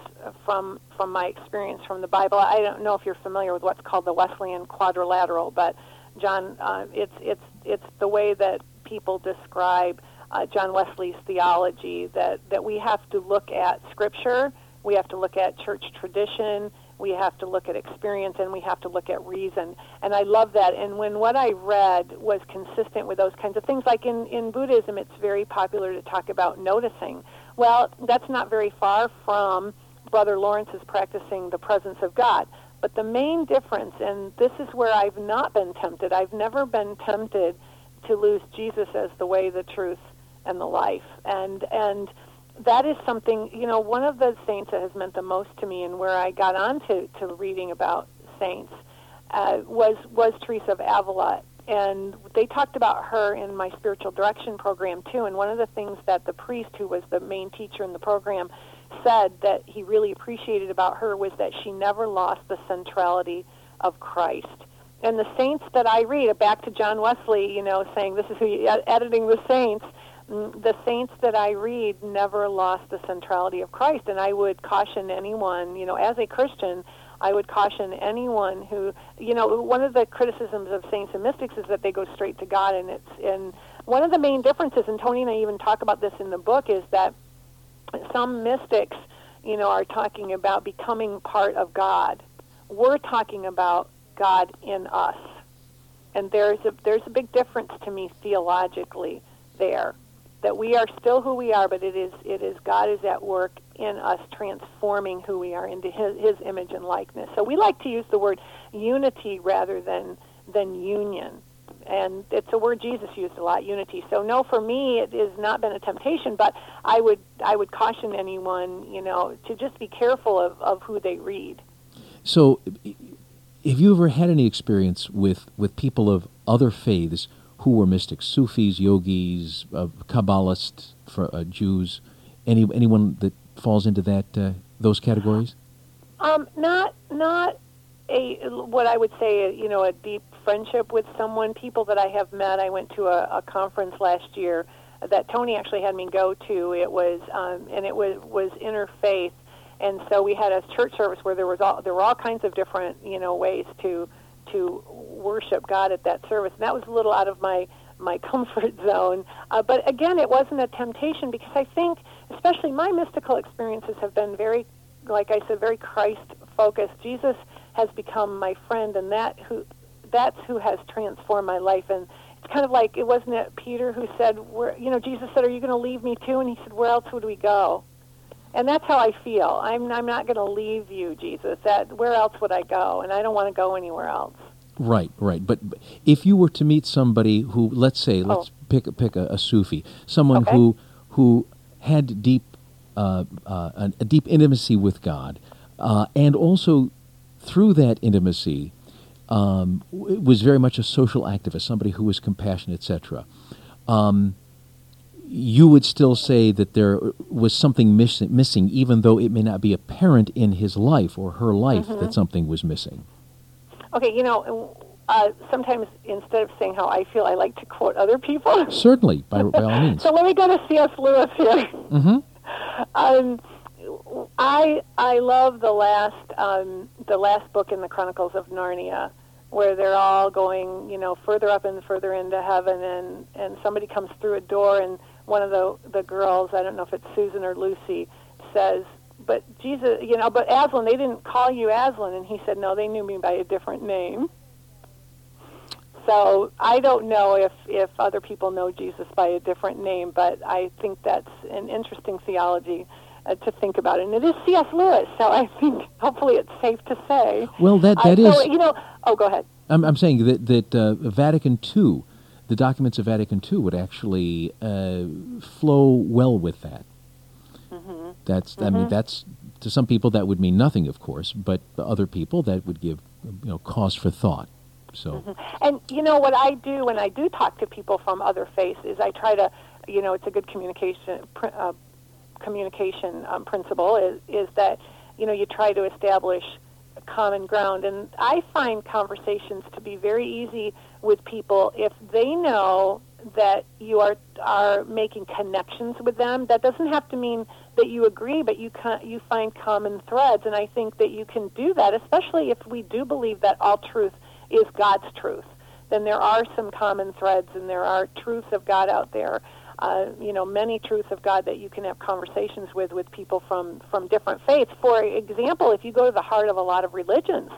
from from my experience from the Bible. I don't know if you're familiar with what's called the Wesleyan quadrilateral, but John, uh, it's it's it's the way that people describe uh, John Wesley's theology that that we have to look at Scripture, we have to look at church tradition we have to look at experience and we have to look at reason. And I love that. And when what I read was consistent with those kinds of things, like in, in Buddhism, it's very popular to talk about noticing. Well, that's not very far from Brother Lawrence's practicing the presence of God. But the main difference, and this is where I've not been tempted, I've never been tempted to lose Jesus as the way, the truth, and the life. And, and that is something you know. One of the saints that has meant the most to me, and where I got on to, to reading about saints, uh, was was Teresa of Avila, and they talked about her in my spiritual direction program too. And one of the things that the priest, who was the main teacher in the program, said that he really appreciated about her was that she never lost the centrality of Christ. And the saints that I read, back to John Wesley, you know, saying this is who you, editing the saints. The saints that I read never lost the centrality of Christ, and I would caution anyone, you know, as a Christian, I would caution anyone who, you know, one of the criticisms of saints and mystics is that they go straight to God, and it's and one of the main differences, and Tony and I even talk about this in the book, is that some mystics, you know, are talking about becoming part of God. We're talking about God in us, and there's a there's a big difference to me theologically there that we are still who we are, but it is it is God is at work in us transforming who we are into his, his image and likeness. So we like to use the word unity rather than than union. And it's a word Jesus used a lot, unity. So no, for me it has not been a temptation, but I would I would caution anyone, you know, to just be careful of, of who they read. So have you ever had any experience with, with people of other faiths who were mystics, Sufis, yogis, uh, Kabbalists, for, uh, Jews, any anyone that falls into that uh, those categories? Um, not not a what I would say you know a deep friendship with someone. People that I have met. I went to a, a conference last year that Tony actually had me go to. It was um, and it was was interfaith, and so we had a church service where there was all there were all kinds of different you know ways to to worship God at that service. And that was a little out of my my comfort zone. Uh, but again, it wasn't a temptation because I think, especially my mystical experiences have been very, like I said, very Christ focused. Jesus has become my friend, and that who that's who has transformed my life. And it's kind of like it wasn't it Peter who said, "Where you know Jesus said, are you going to leave me too?" And he said, "Where else would we go?" And that's how I feel. I'm I'm not going to leave you, Jesus. That where else would I go? And I don't want to go anywhere else. Right, right. But if you were to meet somebody who, let's say, oh. let's pick pick a, a Sufi, someone okay. who who had deep uh, uh, a, a, deep intimacy with God, uh, and also through that intimacy um, was very much a social activist, somebody who was compassionate, etc. Um, you would still say that there was something miss- missing, even though it may not be apparent in his life or her life mm-hmm. that something was missing. Okay, you know, uh, sometimes instead of saying how I feel, I like to quote other people. Certainly, by, by all means. so let me go to C.S. Lewis here. Mm-hmm. Um, I I love the last um, the last book in the Chronicles of Narnia, where they're all going, you know, further up and further into heaven, and and somebody comes through a door, and one of the the girls, I don't know if it's Susan or Lucy, says, but Jesus, you know, but Aslan, they didn't call you Aslan. And he said, no, they knew me by a different name. So I don't know if, if other people know Jesus by a different name, but I think that's an interesting theology uh, to think about. And it is C.S. Lewis, so I think hopefully it's safe to say. Well, that, that uh, is. So, you know, oh, go ahead. I'm, I'm saying that, that uh, Vatican II, the documents of Vatican II would actually uh, flow well with that. Mm-hmm. That's mm-hmm. I mean mm-hmm. that's to some people that would mean nothing, of course, but to other people that would give you know cause for thought. So, mm-hmm. and you know what I do when I do talk to people from other faiths is I try to, you know, it's a good communication uh, communication um, principle is is that you know you try to establish common ground, and I find conversations to be very easy with people if they know that you are are making connections with them. That doesn't have to mean that you agree, but you can, you find common threads, and I think that you can do that, especially if we do believe that all truth is God's truth. Then there are some common threads, and there are truths of God out there. Uh, you know, many truths of God that you can have conversations with with people from from different faiths. For example, if you go to the heart of a lot of religions,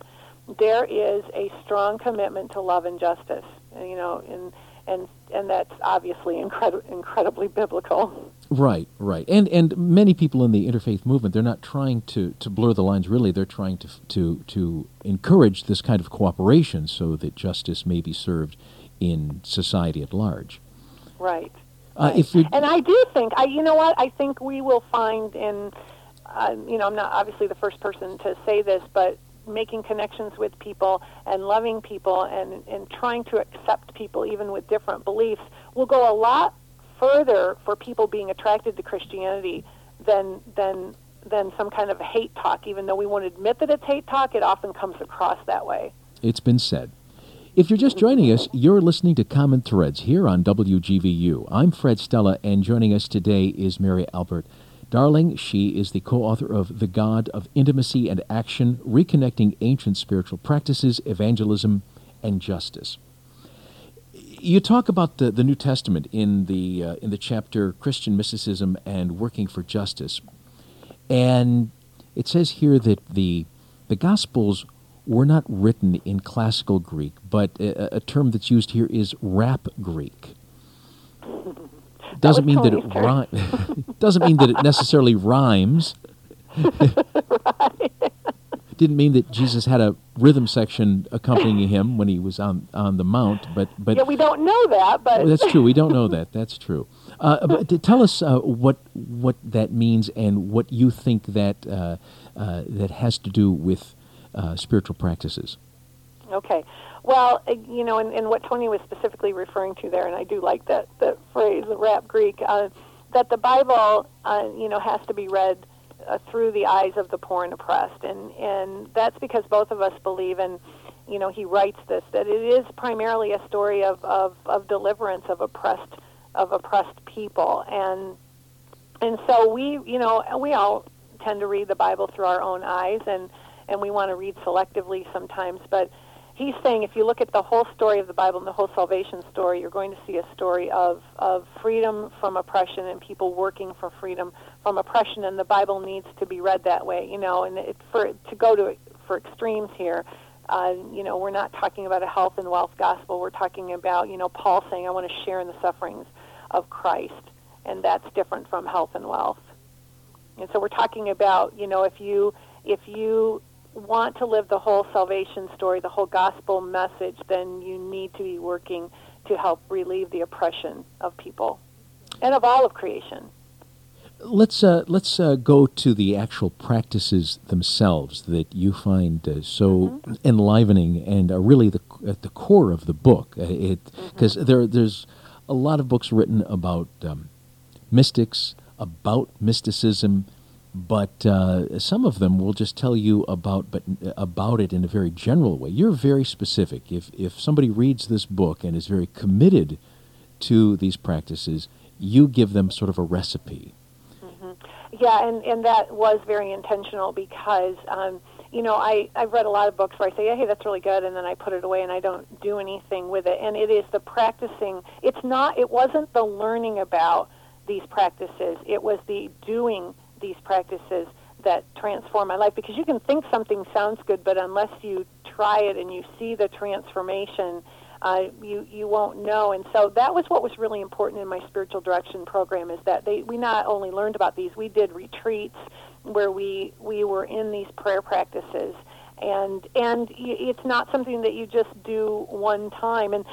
there is a strong commitment to love and justice. You know, and and and that's obviously incredi- incredibly biblical. Right, right, and and many people in the interfaith movement they're not trying to, to blur the lines. Really, they're trying to to to encourage this kind of cooperation so that justice may be served in society at large. Right. Uh, if you and I do think I, you know what, I think we will find in, uh, you know, I'm not obviously the first person to say this, but making connections with people and loving people and and trying to accept people even with different beliefs will go a lot further for people being attracted to Christianity than than than some kind of hate talk. Even though we won't admit that it's hate talk, it often comes across that way. It's been said. If you're just joining us, you're listening to Common Threads here on WGVU. I'm Fred Stella, and joining us today is Mary Albert. Darling, she is the co author of The God of Intimacy and Action Reconnecting Ancient Spiritual Practices, Evangelism, and Justice. You talk about the, the New Testament in the, uh, in the chapter Christian Mysticism and Working for Justice. And it says here that the, the Gospels were not written in classical Greek, but a, a term that's used here is rap Greek. Doesn't mean that it rhymes. doesn't mean that it necessarily rhymes. right. Didn't mean that Jesus had a rhythm section accompanying him when he was on on the mount, but but yeah, we don't know that. But that's true. We don't know that. That's true. Uh, but tell us uh, what what that means and what you think that uh, uh that has to do with uh, spiritual practices. Okay. Well, uh, you know, and, and, what Tony was specifically referring to there, and I do like that, that phrase, the rap Greek, uh, that the Bible, uh, you know, has to be read uh, through the eyes of the poor and oppressed. And, and that's because both of us believe, and, you know, he writes this, that it is primarily a story of, of, of deliverance of oppressed, of oppressed people. And, and so we, you know, we all tend to read the Bible through our own eyes, and, and we want to read selectively sometimes, but he's saying if you look at the whole story of the Bible and the whole salvation story, you're going to see a story of, of freedom from oppression and people working for freedom from oppression, and the Bible needs to be read that way, you know, and it, for to go to for extremes here. Uh, you know, we're not talking about a health and wealth gospel. We're talking about, you know, Paul saying, I want to share in the sufferings of Christ. And that's different from health and wealth. And so we're talking about, you know, if you if you want to live the whole salvation story, the whole gospel message, then you need to be working to help relieve the oppression of people and of all of creation. Let's uh, let's uh, go to the actual practices themselves that you find uh, so mm-hmm. enlivening and are really the, at the core of the book. Uh, it because mm-hmm. there there's a lot of books written about um, mystics, about mysticism, but uh, some of them will just tell you about but about it in a very general way. You're very specific. If if somebody reads this book and is very committed to these practices, you give them sort of a recipe. Mm-hmm. Yeah, and and that was very intentional because. Um, you know, I, I've read a lot of books where I say, hey, that's really good, and then I put it away and I don't do anything with it. And it is the practicing. It's not, it wasn't the learning about these practices. It was the doing these practices that transform my life because you can think something sounds good, but unless you try it and you see the transformation, uh, you you won't know. And so that was what was really important in my spiritual direction program is that they we not only learned about these, we did retreats where we we were in these prayer practices, and and it's not something that you just do one time. And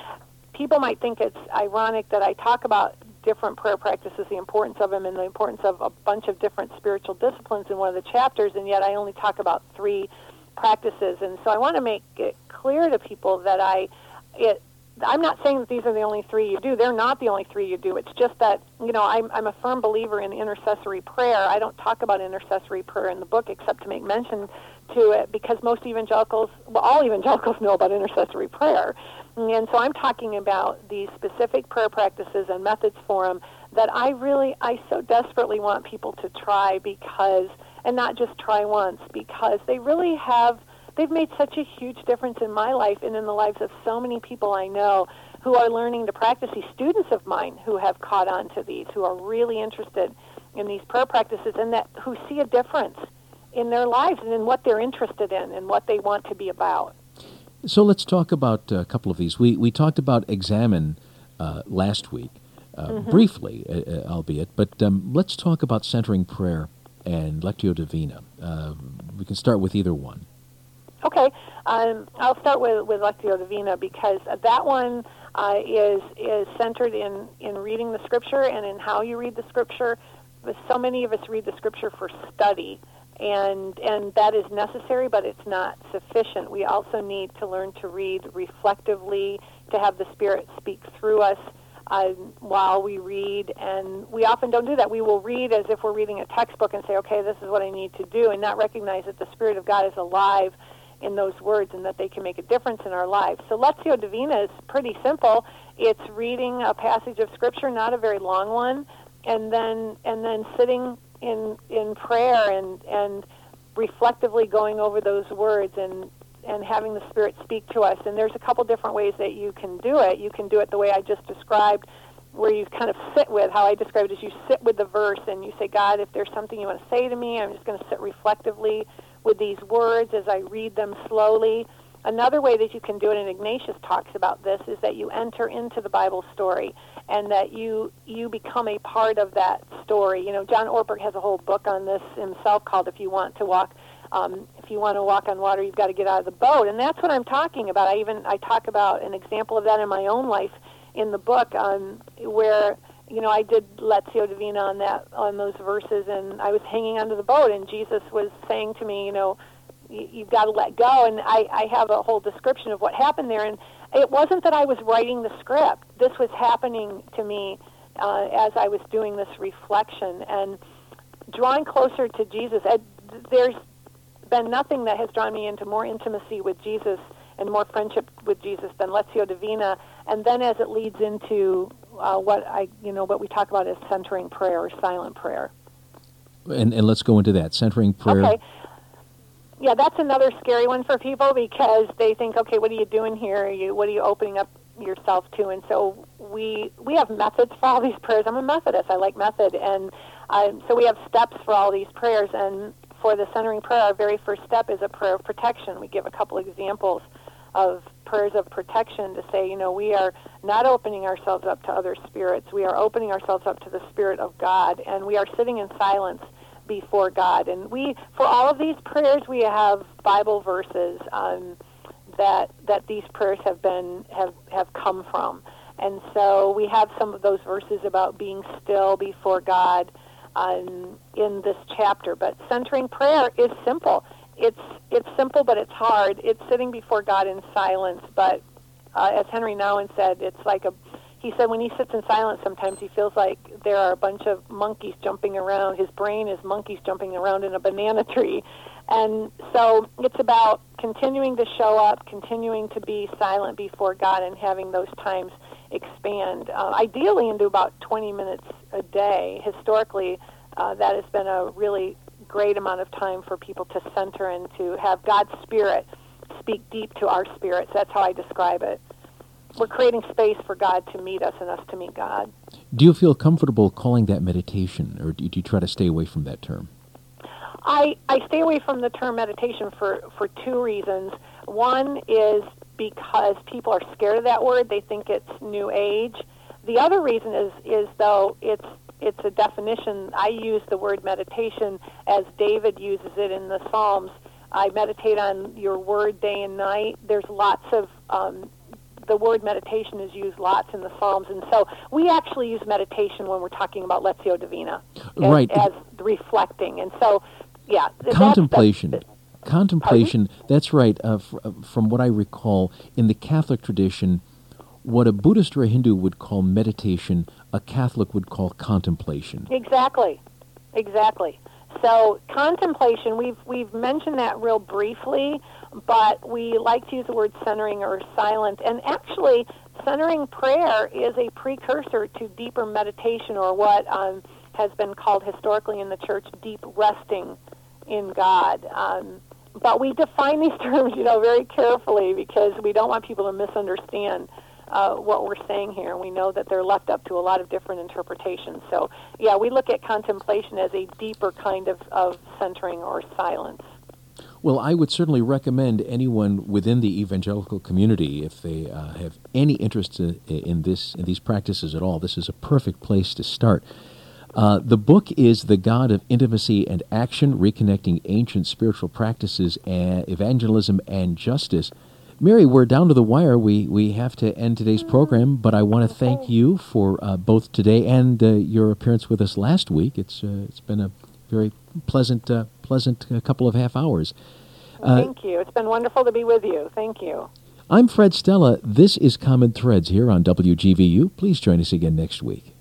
people might think it's ironic that I talk about different prayer practices, the importance of them, and the importance of a bunch of different spiritual disciplines in one of the chapters, and yet I only talk about three practices. And so I want to make it clear to people that I, it, I'm not saying that these are the only three you do. They're not the only three you do. It's just that, you know, I'm, I'm a firm believer in intercessory prayer. I don't talk about intercessory prayer in the book except to make mention to it because most evangelicals, well, all evangelicals know about intercessory prayer. And so I'm talking about these specific prayer practices and methods for them that I really, I so desperately want people to try because, and not just try once, because they really have, they've made such a huge difference in my life and in the lives of so many people I know who are learning to practice these students of mine who have caught on to these, who are really interested in these prayer practices and that who see a difference in their lives and in what they're interested in and what they want to be about. So let's talk about a couple of these. We, we talked about examen uh, last week, uh, mm-hmm. briefly, uh, uh albeit, but um, let's talk about centering prayer and Lectio Divina. Uh, we can start with either one. Okay, um, I'll start with, with Lectio Divina because that one uh, is is centered in in reading the scripture and in how you read the scripture. So many of us read the scripture for study, and and that is necessary, but it's not sufficient. We also need to learn to read reflectively, to have the Spirit speak through us uh, while we read, and we often don't do that. We will read as if we're reading a textbook and say, "Okay, this is what I need to do," and not recognize that the Spirit of God is alive in those words and that they can make a difference in our lives. So Lectio Divina is pretty simple. It's reading a passage of Scripture, not a very long one, and then and then sitting in in prayer and and reflectively going over those words and and having the Spirit speak to us. And there's a couple different ways that you can do it. You can do it the way I just described, where you kind of sit with how I described it is you sit with the verse and you say, God, if there's something you want to say to me, I'm just going to sit reflectively with these words as I read them slowly. Another way that you can do it, and Ignatius talks about this, is that you enter into the Bible story and that you you become a part of that story. You know, John Ortberg has a whole book on this himself called "If You Want to Walk." Um, if you want to walk on water, you've got to get out of the boat, and that's what I'm talking about. I even I talk about an example of that in my own life in the book, um, where you know I did Lectio Divina on that on those verses, and I was hanging onto the boat, and Jesus was saying to me, you know, you've got to let go, and I I have a whole description of what happened there, and it wasn't that I was writing the script. This was happening to me uh, as I was doing this reflection and drawing closer to Jesus. I, there's been nothing that has drawn me into more intimacy with Jesus and more friendship with Jesus than Lectio Divina. And then as it leads into uh, what I, you know, what we talk about as centering prayer or silent prayer. And, and let's go into that centering prayer. Okay. Yeah, that's another scary one for people because they think, okay, what are you doing here? Are you, what are you opening up yourself to? And so we we have methods for all these prayers. I'm a Methodist. I like method, and um, so we have steps for all these prayers. And for the centering prayer, our very first step is a prayer of protection. We give a couple examples of prayers of protection to say, you know, we are not opening ourselves up to other spirits. We are opening ourselves up to the Spirit of God, and we are sitting in silence before God. And we, for all of these prayers, we have Bible verses um, that that these prayers have been have have come from. And so we have some of those verses about being still before God um, in this chapter. But centering prayer is simple. It's it's simple, but it's hard. It's sitting before God in silence. But uh, as Henri Nouwen said, it's like a he said when he sits in silence, sometimes he feels like there are a bunch of monkeys jumping around. His brain is monkeys jumping around in a banana tree. And so it's about continuing to show up, continuing to be silent before God, and having those times expand, uh, ideally into about 20 minutes a day. Historically, uh, that has been a really great amount of time for people to center and to have God's Spirit speak deep to our spirits. That's how I describe it. We're creating space for God to meet us and us to meet God. Do you feel comfortable calling that meditation, or do you try to stay away from that term? I, I stay away from the term meditation for, for two reasons. One is because people are scared of that word. They think it's new age. The other reason is is though it's it's a definition. I use the word meditation as David uses it in the Psalms. I meditate on your word day and night. There's lots of um, the word meditation is used lots in the Psalms, and so we actually use meditation when we're talking about Lectio Divina, as, right? As reflecting, and so yeah, contemplation. That's, that's, contemplation. Pardon? That's right. Uh, f- uh, from what I recall, in the Catholic tradition, what a Buddhist or a Hindu would call meditation, a Catholic would call contemplation. Exactly, exactly. So contemplation, we've we've mentioned that real briefly, but we like to use the word centering or silence. And actually, centering prayer is a precursor to deeper meditation, or what um, has been called historically in the church deep resting in God. Um, but we define these terms, you know, very carefully because we don't want people to misunderstand uh, what we're saying here. We know that they're left up to a lot of different interpretations. So, yeah, we look at contemplation as a deeper kind of, of centering or silence. Well, I would certainly recommend anyone within the evangelical community, if they uh, have any interest in, in this in these practices at all, this is a perfect place to start. Uh, the book is The God of Intimacy and Action Reconnecting Ancient Spiritual Practices, and Evangelism, and Justice. Mary, we're down to the wire. We we have to end today's program, but I want to thank you for uh, both today and uh, your appearance with us last week. It's uh, it's been a very pleasant uh, pleasant uh, couple of half hours. Uh, thank you. It's been wonderful to be with you. Thank you. I'm Fred Stella. This is Common Threads here on WGVU. Please join us again next week.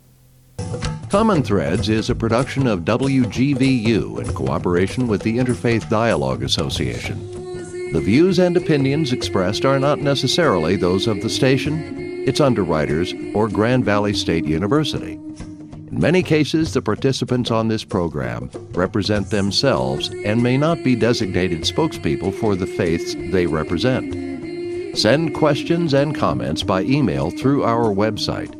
Common Threads is a production of WGVU in cooperation with the Interfaith Dialogue Association. The views and opinions expressed are not necessarily those of the station, its underwriters, or Grand Valley State University. In many cases, the participants on this program represent themselves and may not be designated spokespeople for the faiths they represent. Send questions and comments by email through our website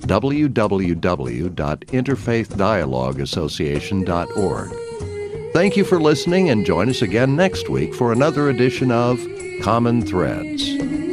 www.interfaithdialogueassociation.org. Thank you for listening and join us again next week for another edition of Common Threads.